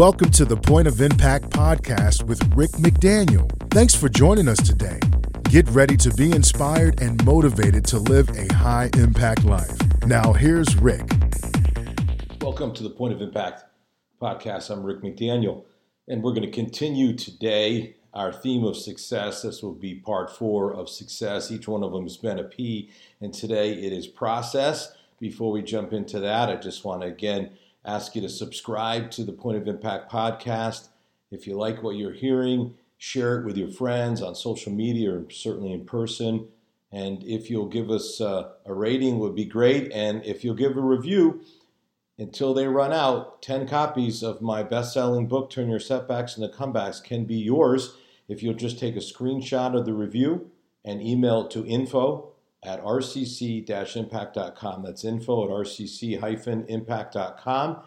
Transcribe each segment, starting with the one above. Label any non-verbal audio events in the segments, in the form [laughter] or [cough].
Welcome to the Point of Impact podcast with Rick McDaniel. Thanks for joining us today. Get ready to be inspired and motivated to live a high impact life. Now, here's Rick. Welcome to the Point of Impact podcast. I'm Rick McDaniel, and we're going to continue today our theme of success. This will be part four of success. Each one of them has been a P, and today it is process. Before we jump into that, I just want to again ask you to subscribe to the Point of Impact podcast. If you like what you're hearing, share it with your friends on social media or certainly in person. And if you'll give us uh, a rating, would be great. And if you'll give a review until they run out, 10 copies of my best selling book, Turn Your Setbacks into Comebacks, can be yours if you'll just take a screenshot of the review and email it to info at rcc-impact.com. That's info at rcc-impact.com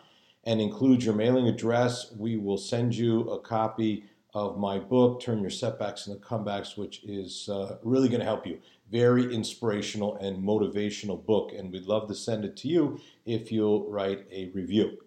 and include your mailing address. We will send you a copy of my book, Turn Your Setbacks into Comebacks, which is uh, really going to help you. Very inspirational and motivational book, and we'd love to send it to you if you'll write a review.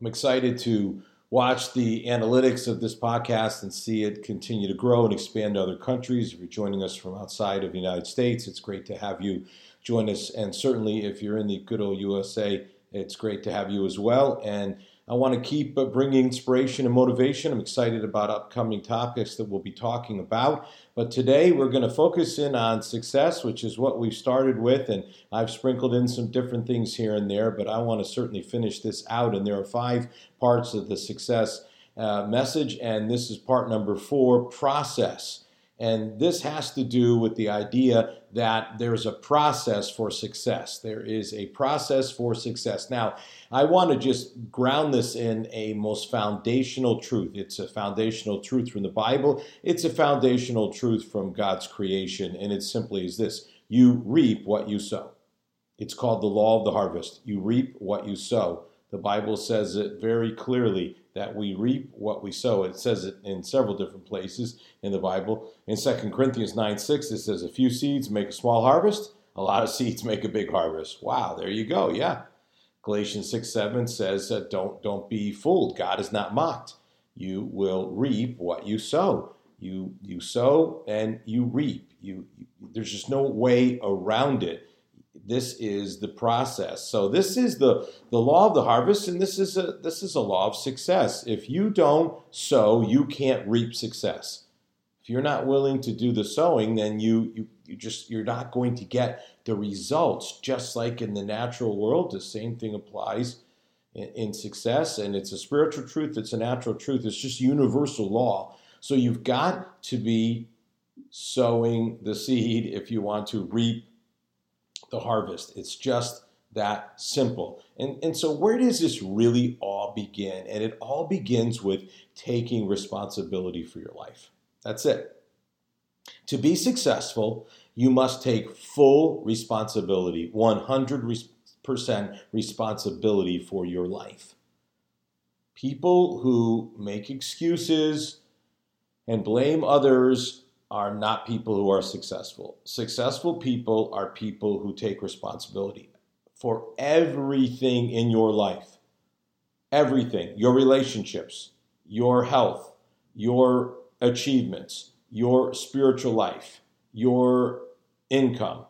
I'm excited to watch the analytics of this podcast and see it continue to grow and expand to other countries. If you're joining us from outside of the United States, it's great to have you join us. And certainly, if you're in the good old USA, it's great to have you as well. And I want to keep uh, bringing inspiration and motivation. I'm excited about upcoming topics that we'll be talking about. But today we're going to focus in on success, which is what we've started with. And I've sprinkled in some different things here and there, but I want to certainly finish this out. And there are five parts of the success uh, message. And this is part number four process. And this has to do with the idea that there's a process for success. There is a process for success. Now, I want to just ground this in a most foundational truth. It's a foundational truth from the Bible, it's a foundational truth from God's creation. And it simply is this you reap what you sow. It's called the law of the harvest. You reap what you sow. The Bible says it very clearly that we reap what we sow. It says it in several different places in the Bible. In 2 Corinthians 9 6, it says, A few seeds make a small harvest, a lot of [laughs] seeds make a big harvest. Wow, there you go. Yeah. Galatians 6 7 says, uh, don't, don't be fooled. God is not mocked. You will reap what you sow. You, you sow and you reap. You, you there's just no way around it this is the process. So this is the, the law of the harvest, and this is a this is a law of success. If you don't sow, you can't reap success. If you're not willing to do the sowing, then you you, you just you're not going to get the results. Just like in the natural world, the same thing applies in, in success, and it's a spiritual truth, it's a natural truth, it's just universal law. So you've got to be sowing the seed if you want to reap the harvest. It's just that simple. And, and so, where does this really all begin? And it all begins with taking responsibility for your life. That's it. To be successful, you must take full responsibility, 100% responsibility for your life. People who make excuses and blame others are not people who are successful. Successful people are people who take responsibility for everything in your life. Everything. Your relationships, your health, your achievements, your spiritual life, your income.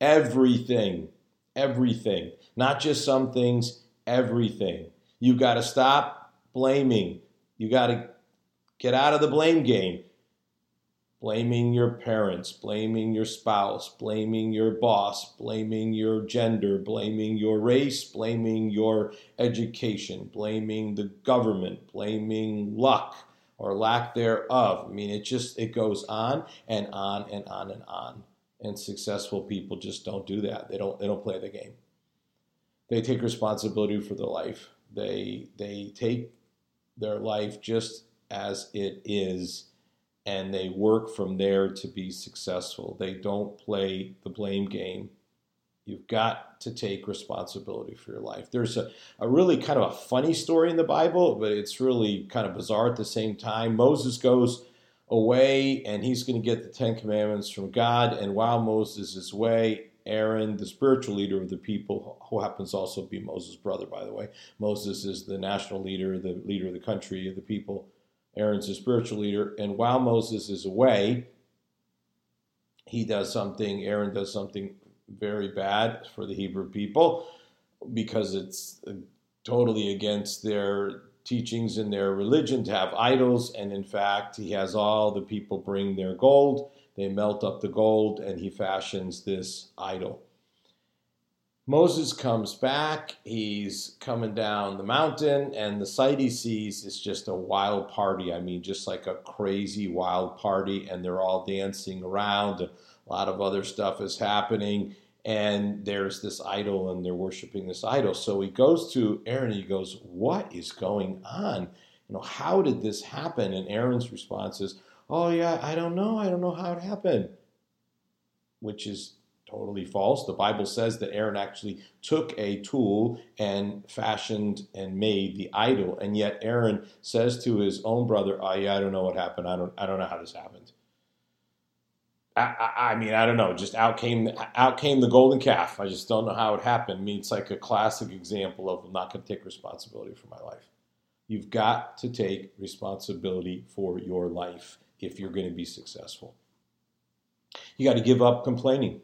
Everything. Everything. Not just some things, everything. You've got to stop blaming. You got to get out of the blame game blaming your parents, blaming your spouse, blaming your boss, blaming your gender, blaming your race, blaming your education, blaming the government, blaming luck or lack thereof. I mean, it just it goes on and on and on and on. And successful people just don't do that. They don't they don't play the game. They take responsibility for their life. They they take their life just as it is and they work from there to be successful. They don't play the blame game. You've got to take responsibility for your life. There's a, a really kind of a funny story in the Bible, but it's really kind of bizarre at the same time. Moses goes away and he's going to get the Ten Commandments from God. And while Moses is away, Aaron, the spiritual leader of the people, who happens also to be Moses' brother, by the way. Moses is the national leader, the leader of the country, of the people. Aaron's the spiritual leader. And while Moses is away, he does something, Aaron does something very bad for the Hebrew people because it's totally against their teachings and their religion to have idols. And in fact, he has all the people bring their gold they melt up the gold, and he fashions this idol. Moses comes back. He's coming down the mountain, and the sight he sees is just a wild party. I mean, just like a crazy wild party, and they're all dancing around. A lot of other stuff is happening, and there's this idol, and they're worshiping this idol. So he goes to Aaron and he goes, What is going on? You know, how did this happen? And Aaron's response is, oh, yeah, I don't know. I don't know how it happened, which is totally false. The Bible says that Aaron actually took a tool and fashioned and made the idol, and yet Aaron says to his own brother, "Oh yeah, I don't know what happened. I don't, I don't know how this happened." I, I, I mean, I don't know. Just out came, out came the golden calf. I just don't know how it happened. I mean, it's like a classic example of I'm not going to take responsibility for my life. You've got to take responsibility for your life if you're going to be successful. You got to give up complaining.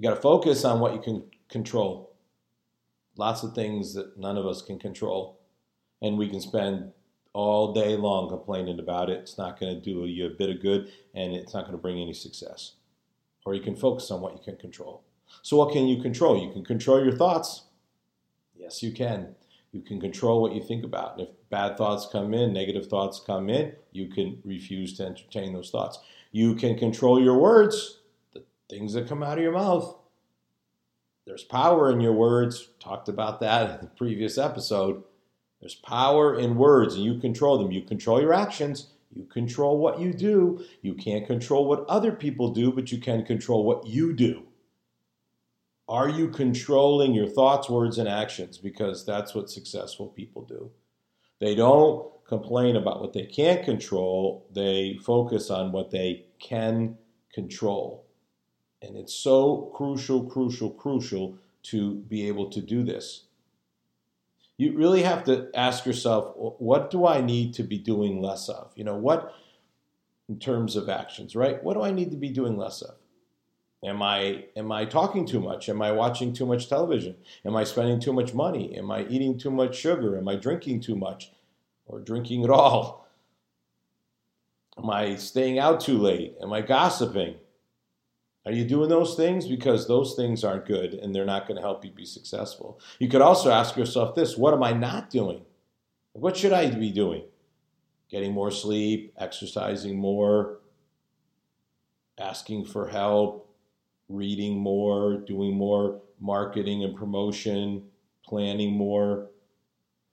You got to focus on what you can control. Lots of things that none of us can control. And we can spend all day long complaining about it. It's not going to do you a bit of good and it's not going to bring any success. Or you can focus on what you can control. So, what can you control? You can control your thoughts. Yes, you can. You can control what you think about. And if bad thoughts come in, negative thoughts come in, you can refuse to entertain those thoughts. You can control your words, things that come out of your mouth. There's power in your words. Talked about that in the previous episode. There's power in words, and you control them. You control your actions. You control what you do. You can't control what other people do, but you can control what you do. Are you controlling your thoughts, words, and actions? Because that's what successful people do. They don't complain about what they can't control, they focus on what they can control. And it's so crucial, crucial, crucial to be able to do this. You really have to ask yourself, what do I need to be doing less of? You know, what in terms of actions, right? What do I need to be doing less of? Am I am I talking too much? Am I watching too much television? Am I spending too much money? Am I eating too much sugar? Am I drinking too much or drinking at all? Am I staying out too late? Am I gossiping? Are you doing those things? Because those things aren't good and they're not going to help you be successful. You could also ask yourself this what am I not doing? What should I be doing? Getting more sleep, exercising more, asking for help, reading more, doing more marketing and promotion, planning more,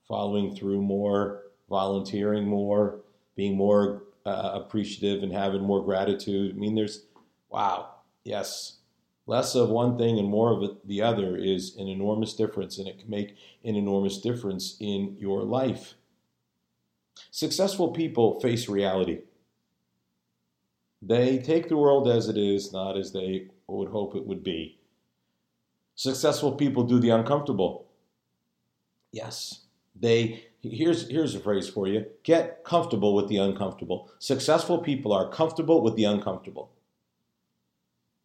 following through more, volunteering more, being more uh, appreciative and having more gratitude. I mean, there's, wow, yes, less of one thing and more of the other is an enormous difference, and it can make an enormous difference in your life. Successful people face reality. They take the world as it is, not as they would hope it would be. Successful people do the uncomfortable. Yes, they here's here's a phrase for you. Get comfortable with the uncomfortable. Successful people are comfortable with the uncomfortable.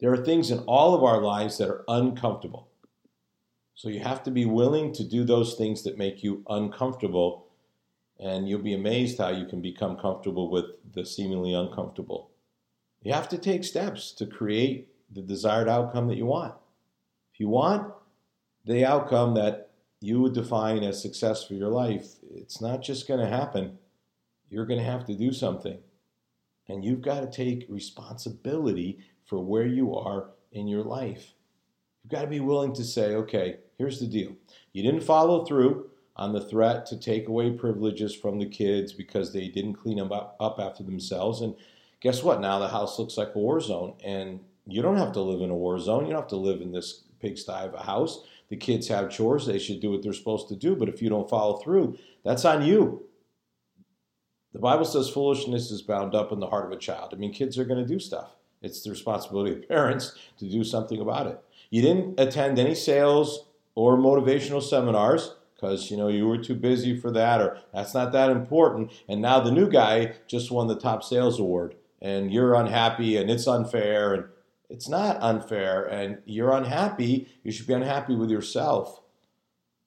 There are things in all of our lives that are uncomfortable. So you have to be willing to do those things that make you uncomfortable and you'll be amazed how you can become comfortable with the seemingly uncomfortable. You have to take steps to create the desired outcome that you want. If you want the outcome that you would define as success for your life, it's not just going to happen. You're going to have to do something. And you've got to take responsibility for where you are in your life. You've got to be willing to say, okay, here's the deal. You didn't follow through on the threat to take away privileges from the kids because they didn't clean them up, up after themselves. And guess what? Now the house looks like a war zone. And you don't have to live in a war zone. You don't have to live in this pigsty of a house. The kids have chores. They should do what they're supposed to do. But if you don't follow through, that's on you. The Bible says foolishness is bound up in the heart of a child. I mean, kids are going to do stuff. It's the responsibility of parents to do something about it. You didn't attend any sales or motivational seminars because you know you were too busy for that or that's not that important and now the new guy just won the top sales award and you're unhappy and it's unfair and it's not unfair and you're unhappy you should be unhappy with yourself.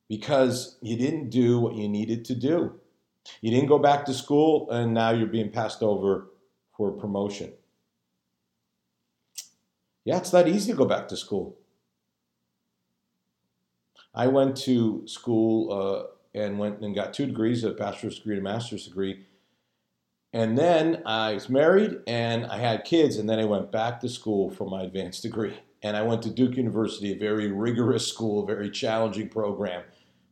Because you didn't do what you needed to do. You didn't go back to school and now you're being passed over for promotion yeah it's not easy to go back to school I went to school uh, and went and got two degrees, a bachelor's degree and a master's degree. And then I was married and I had kids, and then I went back to school for my advanced degree. And I went to Duke University, a very rigorous school, a very challenging program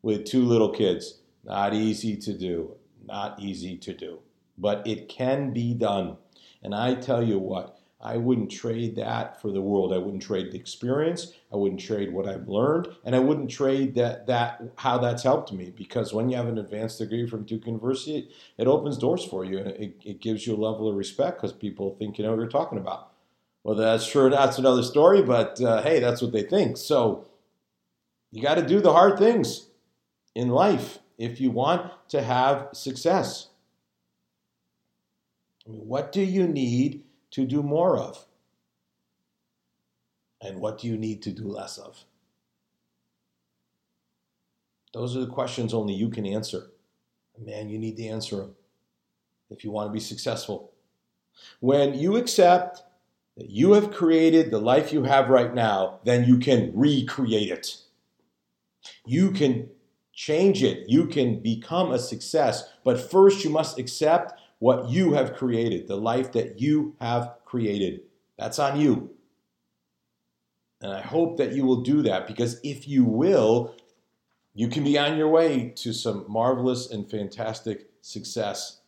with two little kids. Not easy to do, not easy to do, but it can be done. And I tell you what, I wouldn't trade that for the world. I wouldn't trade the experience. I wouldn't trade what I've learned, and I wouldn't trade that that how that's helped me. Because when you have an advanced degree from Duke University, it opens doors for you, and it, it gives you a level of respect because people think you know what you're talking about. Well, that's sure that's another story, but uh, hey, that's what they think. So you got to do the hard things in life if you want to have success. I mean, what do you need? To do more of? And what do you need to do less of? Those are the questions only you can answer. Man, you need to answer them if you want to be successful. When you accept that you have created the life you have right now, then you can recreate it. You can change it. You can become a success. But first, you must accept what you have created, the life that you have created. That's on you. And I hope that you will do that because if you will, you can be on your way to some marvelous and fantastic success.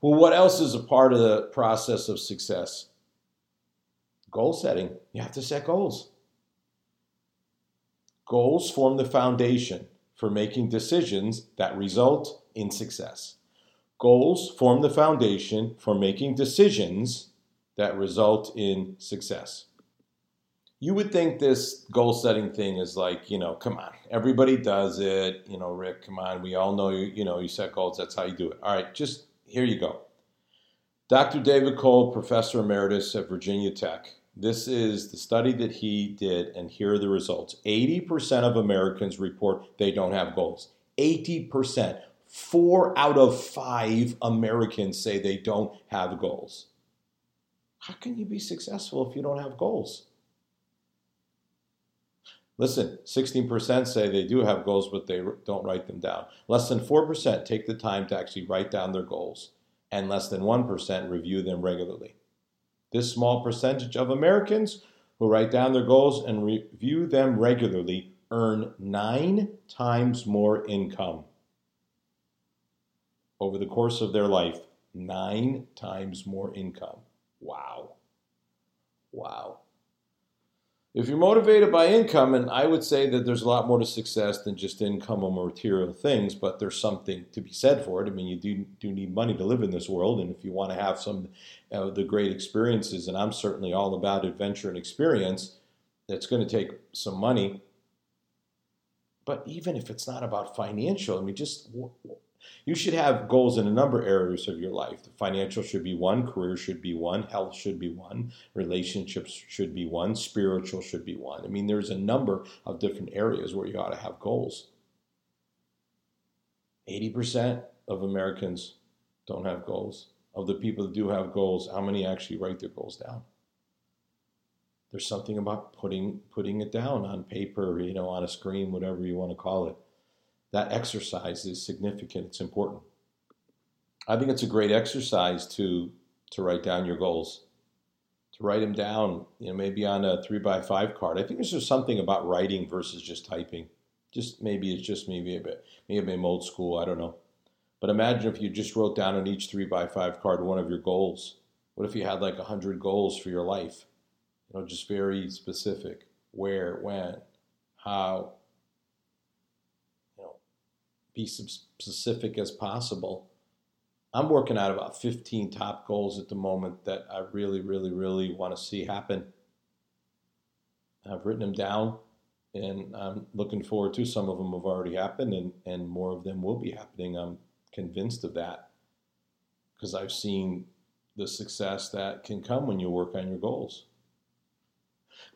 Well, what else is a part of the process of success? Goal setting. You have to set goals. Goals form the foundation for making decisions that result in success. Goals form the foundation for making decisions that result in success. You would think this goal setting thing is like, you know, come on, everybody does it. You know, Rick, come on, we all know you, you know, you set goals, that's how you do it. All right, just here you go. Dr. David Kohl, professor emeritus at Virginia Tech. This is the study that he did, and here are the results 80% of Americans report they don't have goals. 80% four out of five Americans say they don't have goals. How can you be successful if you don't have goals? Listen, 16% say they do have goals, but they don't write them down. Less than 4% take the time to actually write down their goals, and less than 1% review them regularly. This small percentage of Americans who write down their goals and review them regularly earn nine times more income over the course of their life nine times more income. Wow. Wow. If you're motivated by income, and I would say that there's a lot more to success than just income or material things, but there's something to be said for it. I mean, you do, do need money to live in this world, and if you want to have some of the great experiences, and I'm certainly all about adventure and experience, that's going to take some money. But even if it's not about financial, I mean, just you should have goals in a number of areas of your life. The financial should be one, career should be one, health should be one, relationships should be one, spiritual should be one. I mean, there's a number of different areas where you ought to have goals. 80% of Americans don't have goals. Of the people that do have goals, how many actually write their goals down? There's something about putting putting it down on paper, you know, on a screen, whatever you want to call it that exercise is significant. It's important. I think it's a great exercise to to write down your goals, to write them down. You know, maybe on a three by five card. I think there's just something about writing versus just typing. Just maybe it's just maybe a bit maybe I'm old school. I don't know. But imagine if you just wrote down on each three by five card one of your goals. What if you had like a hundred goals for your life? You know, just very specific. Where, when, how, be specific as possible. I'm working out about 15 top goals at the moment that I really, really, really want to see happen. I've written them down and I'm looking forward to some of them have already happened and, and more of them will be happening. I'm convinced of that because I've seen the success that can come when you work on your goals.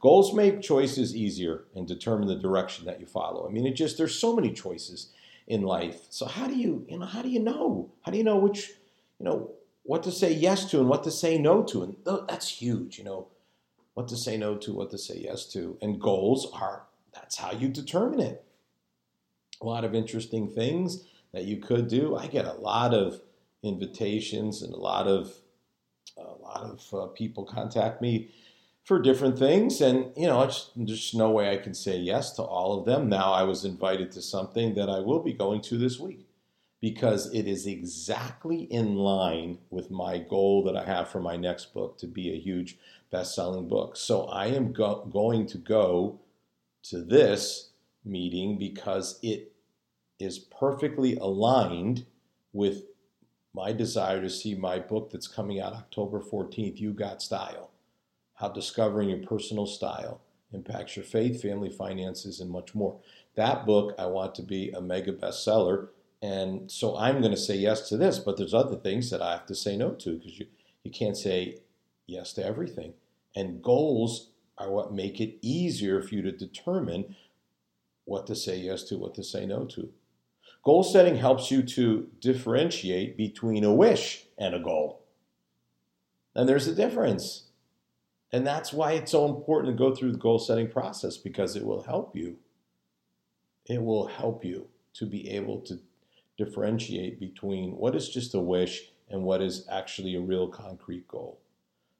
Goals make choices easier and determine the direction that you follow. I mean, it just there's so many choices in life. So how do you, you know, how do you know? How do you know which, you know, what to say yes to and what to say no to? And that's huge, you know, what to say no to, what to say yes to. And goals are that's how you determine it. A lot of interesting things that you could do. I get a lot of invitations and a lot of a lot of uh, people contact me for different things. And, you know, there's no way I can say yes to all of them. Now I was invited to something that I will be going to this week because it is exactly in line with my goal that I have for my next book to be a huge best selling book. So I am go- going to go to this meeting because it is perfectly aligned with my desire to see my book that's coming out October 14th, You Got Style how discovering your personal style impacts your faith, family, finances, and much more. That book I want to be a mega bestseller. And so I'm going to say yes to this, but there's other things that I have to say no to because you, you can't say yes to everything. And goals are what make it easier for you to determine what to say yes to, what to say no to. Goal setting helps you to differentiate between a wish and a goal. And there's a difference. And that's why it's so important to go through the goal setting process because it will help you. It will help you to be able to differentiate between what is just a wish and what is actually a real concrete goal.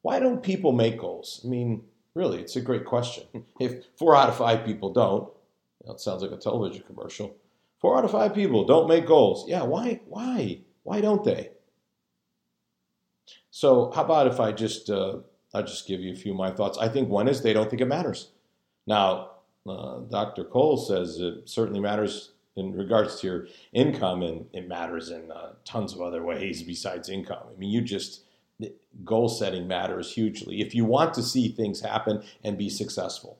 Why don't people make goals? I mean, really, it's a great question. [laughs] If four out of five people don't, that sounds like a television commercial. Four out of five people don't make goals. Yeah, why? Why? Why don't they? So, how about if I just uh, I'll just give you a few of my thoughts. I think one is they don't think it matters. Now, uh, Dr. Kohl says it certainly matters in regards to your income, and it matters in uh, tons of other ways besides income. I mean, you just goal setting matters hugely if you want to see things happen and be successful.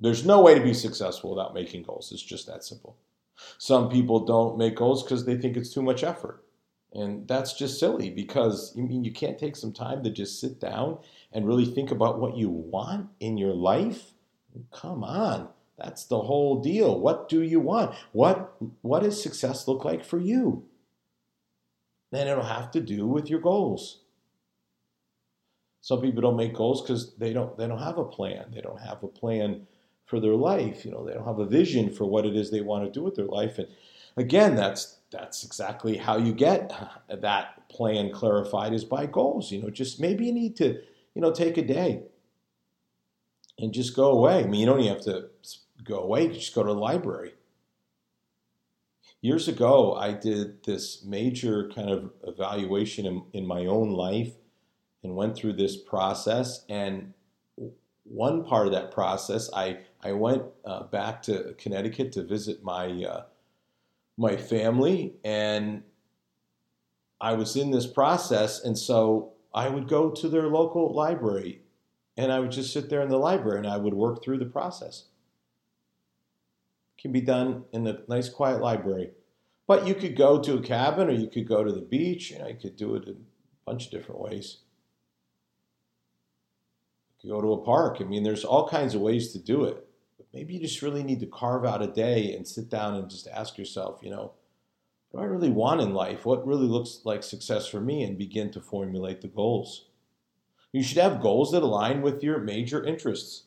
There's no way to be successful without making goals. It's just that simple. Some people don't make goals because they think it's too much effort. And that's just silly because you mean you can't take some time to just sit down and really think about what you want in your life? Come on. That's the whole deal. What do you want? What what does success look like for you? Then it'll have to do with your goals. Some people don't make goals because they don't they don't have a plan. They don't have a plan for their life. You know, they don't have a vision for what it is they want to do with their life. And again, that's that's exactly how you get that plan clarified is by goals. You know, just maybe you need to, you know, take a day and just go away. I mean, you don't even have to go away, you just go to the library. Years ago, I did this major kind of evaluation in, in my own life and went through this process. And one part of that process, I, I went uh, back to Connecticut to visit my uh, my family and I was in this process and so I would go to their local library and I would just sit there in the library and I would work through the process. Can be done in a nice quiet library. But you could go to a cabin or you could go to the beach and I could do it in a bunch of different ways. You could go to a park. I mean, there's all kinds of ways to do it maybe you just really need to carve out a day and sit down and just ask yourself, you know, what do I really want in life? What really looks like success for me? And begin to formulate the goals. You should have goals that align with your major interests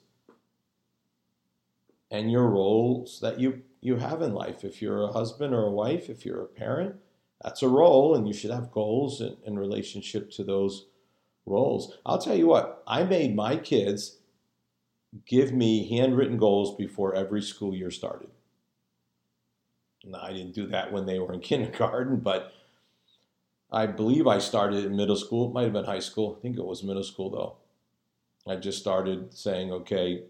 and your roles that you, you have in life. If you're a husband or a wife, if you're a parent, that's a role, and you should have goals in, in relationship to those roles. I'll tell you what, I made my kids give me handwritten goals before every school year started. Now, I didn't do that when they were in [laughs] kindergarten, but I believe I started in middle school. It might have been high school. I think it was middle school, though. I just started saying, okay,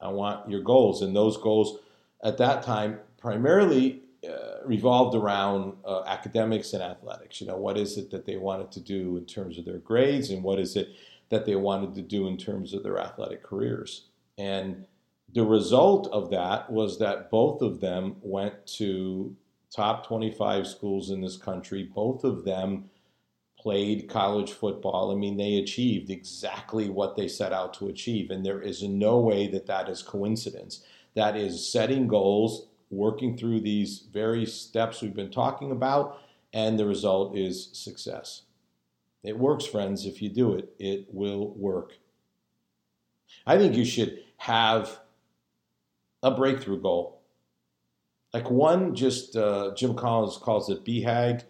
I want your goals. And those goals at that time primarily uh, revolved around uh, academics and athletics. You know, what is it that they wanted to do in terms of their grades, and what is it that they wanted to do in terms of their athletic careers. And the result of that was that both of them went to top 25 schools in this country. Both of them played college football. I mean, they achieved exactly what they set out to achieve. And there is no way that that is coincidence. That is setting goals, working through these very steps we've been talking about, and the result is success. It works, friends. If you do it, it will work. I think you should have a breakthrough goal. Like one, just uh, Jim Collins calls it BHAG,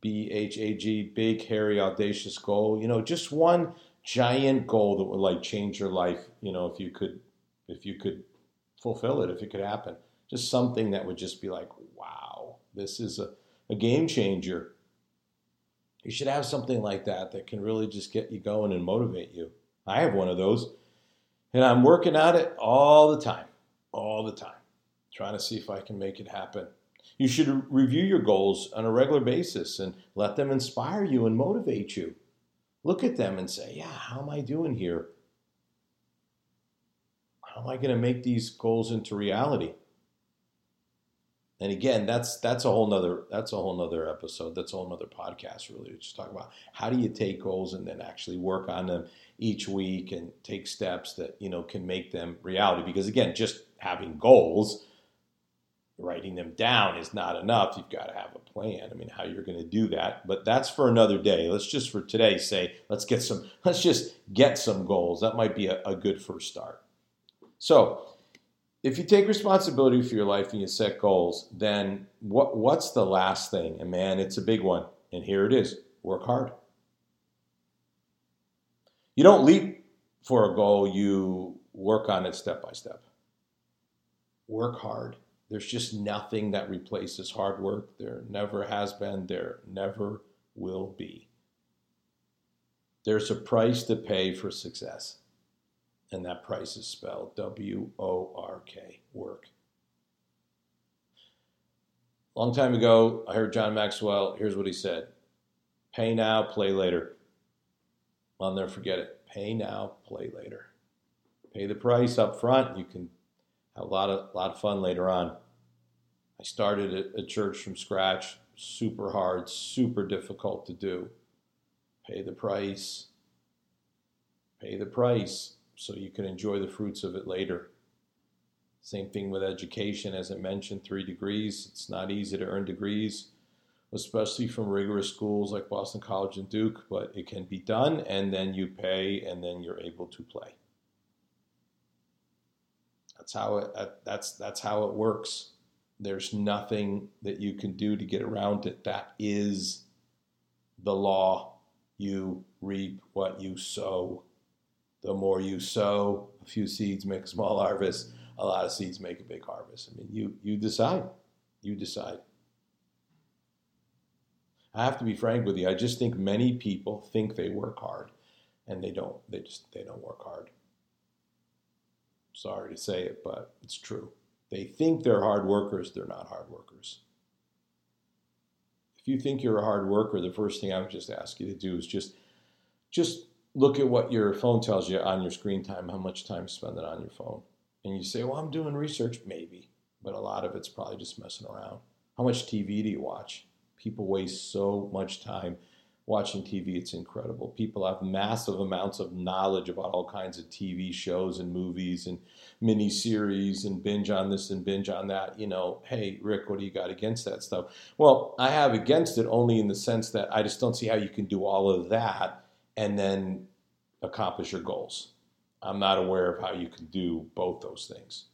B H A G, big, hairy, audacious goal. You know, just one giant goal that would like change your life. You know, if you could, if you could fulfill it, if it could happen, just something that would just be like, wow, this is a, a game changer. You should have something like that that can really just get you going and motivate you. I have one of those, and I'm working at it all the time, all the time, trying to see if I can make it happen. You should review your goals on a regular basis and let them inspire you and motivate you. Look at them and say, Yeah, how am I doing here? How am I going to make these goals into reality? And again that's that's a whole nother that's a whole nother episode. That's a whole nother podcast really to just talk about. How do you take goals and then actually work on them each week and take steps that you know can make them reality? Because again just having goals writing them down is not enough. You've got to have a plan. I mean how you're going to do that. But that's for another day. Let's just for today say let's get some let's just get some goals. That might be a, a good first start. So if you take responsibility for your life and you set goals, then what what's the last thing? And man, it's a big one. And here it is. Work hard. You don't leap for a goal, you work on it step by step. Work hard. There's just nothing that replaces hard work. There never has been, there never will be. There's a price to pay for success and that price is spelled W O R K, work. Long time ago, I heard John Maxwell. Here's what he said Pay now, play later. I'll never forget it. Pay now, play later. Pay the price up front. You can have a lot of, lot of fun later on. I started a church from scratch, super hard, super difficult to do. Pay the price. Pay the price so you can enjoy the fruits of it later. Same thing with education, as I mentioned, three degrees. It's not easy to earn degrees, especially from rigorous schools like Boston College and Duke, but it can be done, and then you pay, and then you're able to play. That's how it. That's that's how it works. There's nothing that you can do to get around it. That is the law. You reap what you sow the more you sow, a few seeds make a small [laughs] harvest, a lot of seeds make a big harvest. I mean, you, you decide. You decide. I have to be frank with you. I just think many people think they work hard and they don't. They just they don't work hard. Sorry to say it, but it's true. They think they're hard workers, they're not hard workers. If you think you're a hard worker, the first thing I would just ask you to do is just just look at what your phone tells you on your screen time, how much time spend it on your phone. And you say, well, I'm doing research, maybe, but a lot of it's probably just messing around. How much TV do you watch? People waste so much time watching TV. It's incredible. People have massive amounts of knowledge about all kinds of TV shows and movies and mini series and binge on this and binge on that. You know, hey, Rick, what do you got against that stuff? Well, I have against it only in the sense that I just don't see how you can do all of that and then accomplish your goals. I'm not aware of how you can do both those things.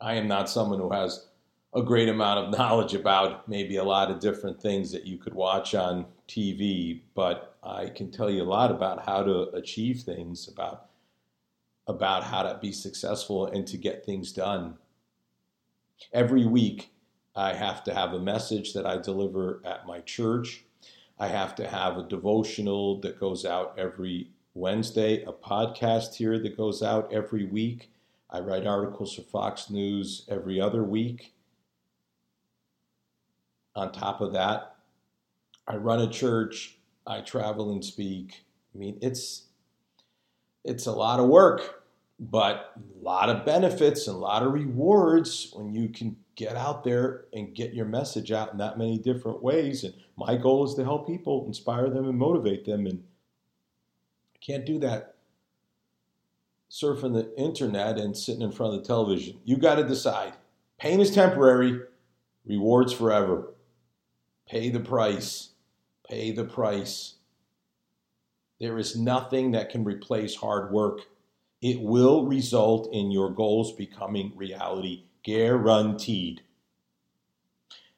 I am not someone who has a great amount of [laughs] knowledge about maybe a lot of different things that you could watch on TV, but I can tell you a lot about how to achieve things, about about how to be successful and to get things done. Every week, I have to have a message that I deliver at my church I have to have a devotional that goes out every Wednesday, a podcast here that goes out every week. I write articles for Fox News every other week. on top of that, I run a church, I travel and speak. I mean, it's it's a lot of work, but a lot of benefits and a lot of rewards when you can get out there and get your message out in that many different ways. And my goal is to help people, inspire them, and motivate them. And I can't do that surfing the internet and sitting in front of the television. You got to decide. Pain is temporary, rewards forever. Pay the price. Pay the price. There is nothing that can replace hard work. It will result in your goals becoming reality, guaranteed.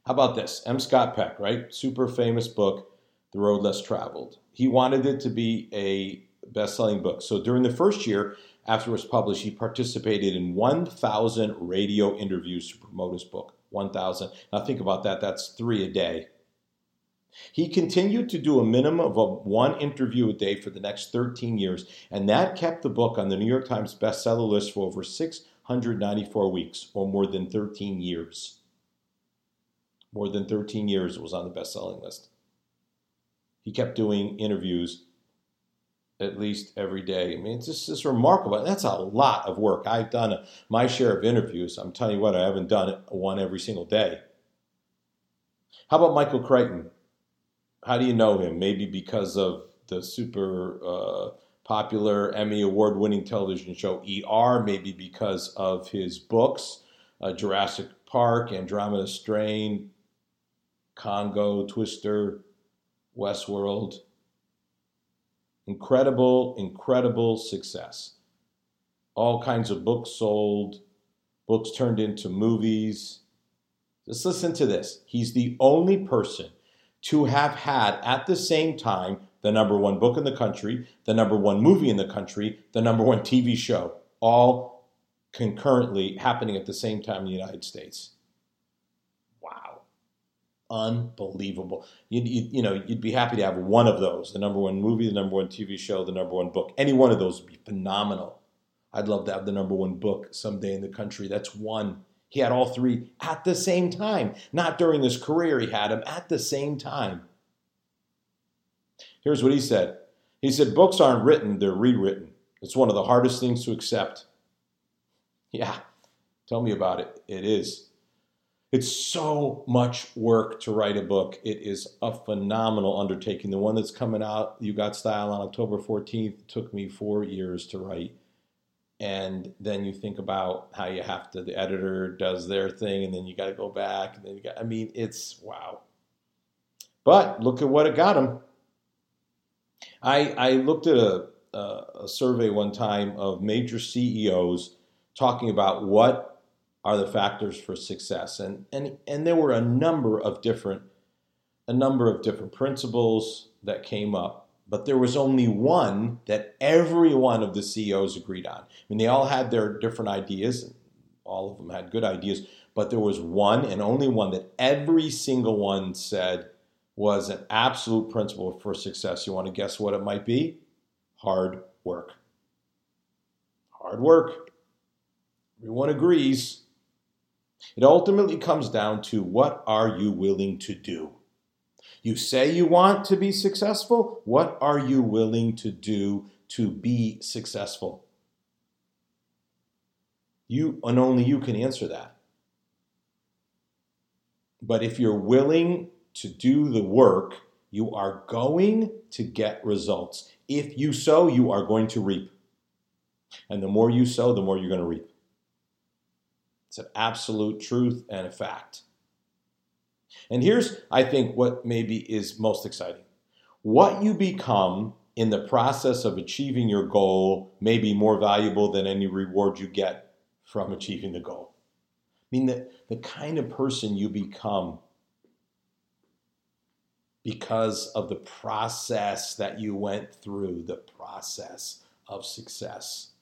How about this? M. Scott Peck, right? Super famous book, The Road Less Traveled. He wanted it to be a best selling book. So during the first year after it was published, he participated in 1,000 radio interviews to promote his book. 1,000. Now think about that, that's three a day. He continued to do a minimum of a, one interview a day for the next 13 years, and that kept the book on the New York Times bestseller list for over 694 weeks, or more than 13 years. More than 13 years it was on the best-selling list. He kept doing interviews at least every day. I mean, it's just it's remarkable. That's a lot of work. I've done a, my share of interviews. I'm telling you what, I haven't done one every single day. How about Michael Crichton? How do you know him? Maybe because of the super uh, popular Emmy award winning television show ER, maybe because of his books, uh, Jurassic Park, Andromeda Strain, Congo, Twister, Westworld. Incredible, incredible success. All kinds of books sold, books turned into movies. Just listen to this. He's the only person to have had at the same time the number one book in the country, the number one movie in the country, the number one TV show, all concurrently happening at the same time in the United States. Wow. Unbelievable. You'd, you, you know, you'd be happy to have one of those the number one movie, the number one TV show, the number one book. Any one of those would be phenomenal. I'd love to have the number one book someday in the country. That's one. He had all three at the same time. Not during his career, he had them at the same time. Here's what he said He said, Books aren't written, they're rewritten. It's one of the hardest things to accept. Yeah, tell me about it. It is. It's so much work to write a book. It is a phenomenal undertaking. The one that's coming out, You Got Style, on October 14th, took me four years to write and then you think about how you have to the editor does their thing and then you got to go back and then you got i mean it's wow but look at what it got him i i looked at a, a, survey one time of major ceos talking about what are the factors for success and and and there were a number of different a number of different principles that came up but there was only one that every one of the CEOs agreed on. I mean, they all had their different ideas, all of them had good ideas, but there was one and only one that every single one said was an absolute principle for success. You want to guess what it might be? Hard work. Hard work. Everyone agrees. It ultimately comes down to what are you willing to do? You say you want to be successful. What are you willing to do to be successful? You and only you can answer that. But if you're willing to do the work, you are going to get results. If you sow, you are going to reap. And the more you sow, the more you're going to reap. It's an absolute truth and a fact. And here's, I think, what maybe is most exciting. What you become in the process of achieving your goal may be more valuable than any reward you get from achieving the goal. I mean, the, the kind of person you become because of the process that you went through, the process of success.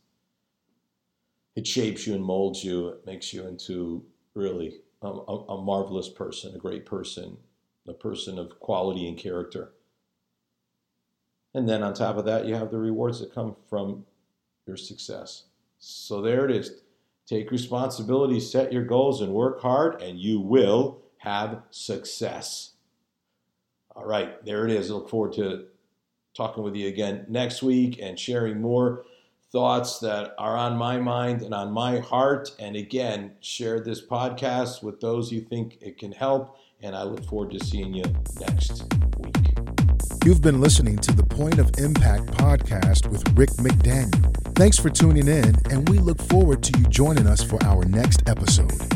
It shapes you and molds you, it makes you into really a, a, marvelous person, a great person, a person of quality and character. And then on top of that, you have the rewards that come from your success. So there it is. Take responsibility, set your goals, and work hard, and you will have success. All right, there it is. I look forward to talking with you again next week and sharing more thoughts that are on my mind and on my heart. And again, share this podcast with those you think it can help. And I look forward to seeing you next week. You've been listening to the Point of Impact podcast with Rick McDaniel. Thanks for tuning in, and we look forward to you joining us for our next episode.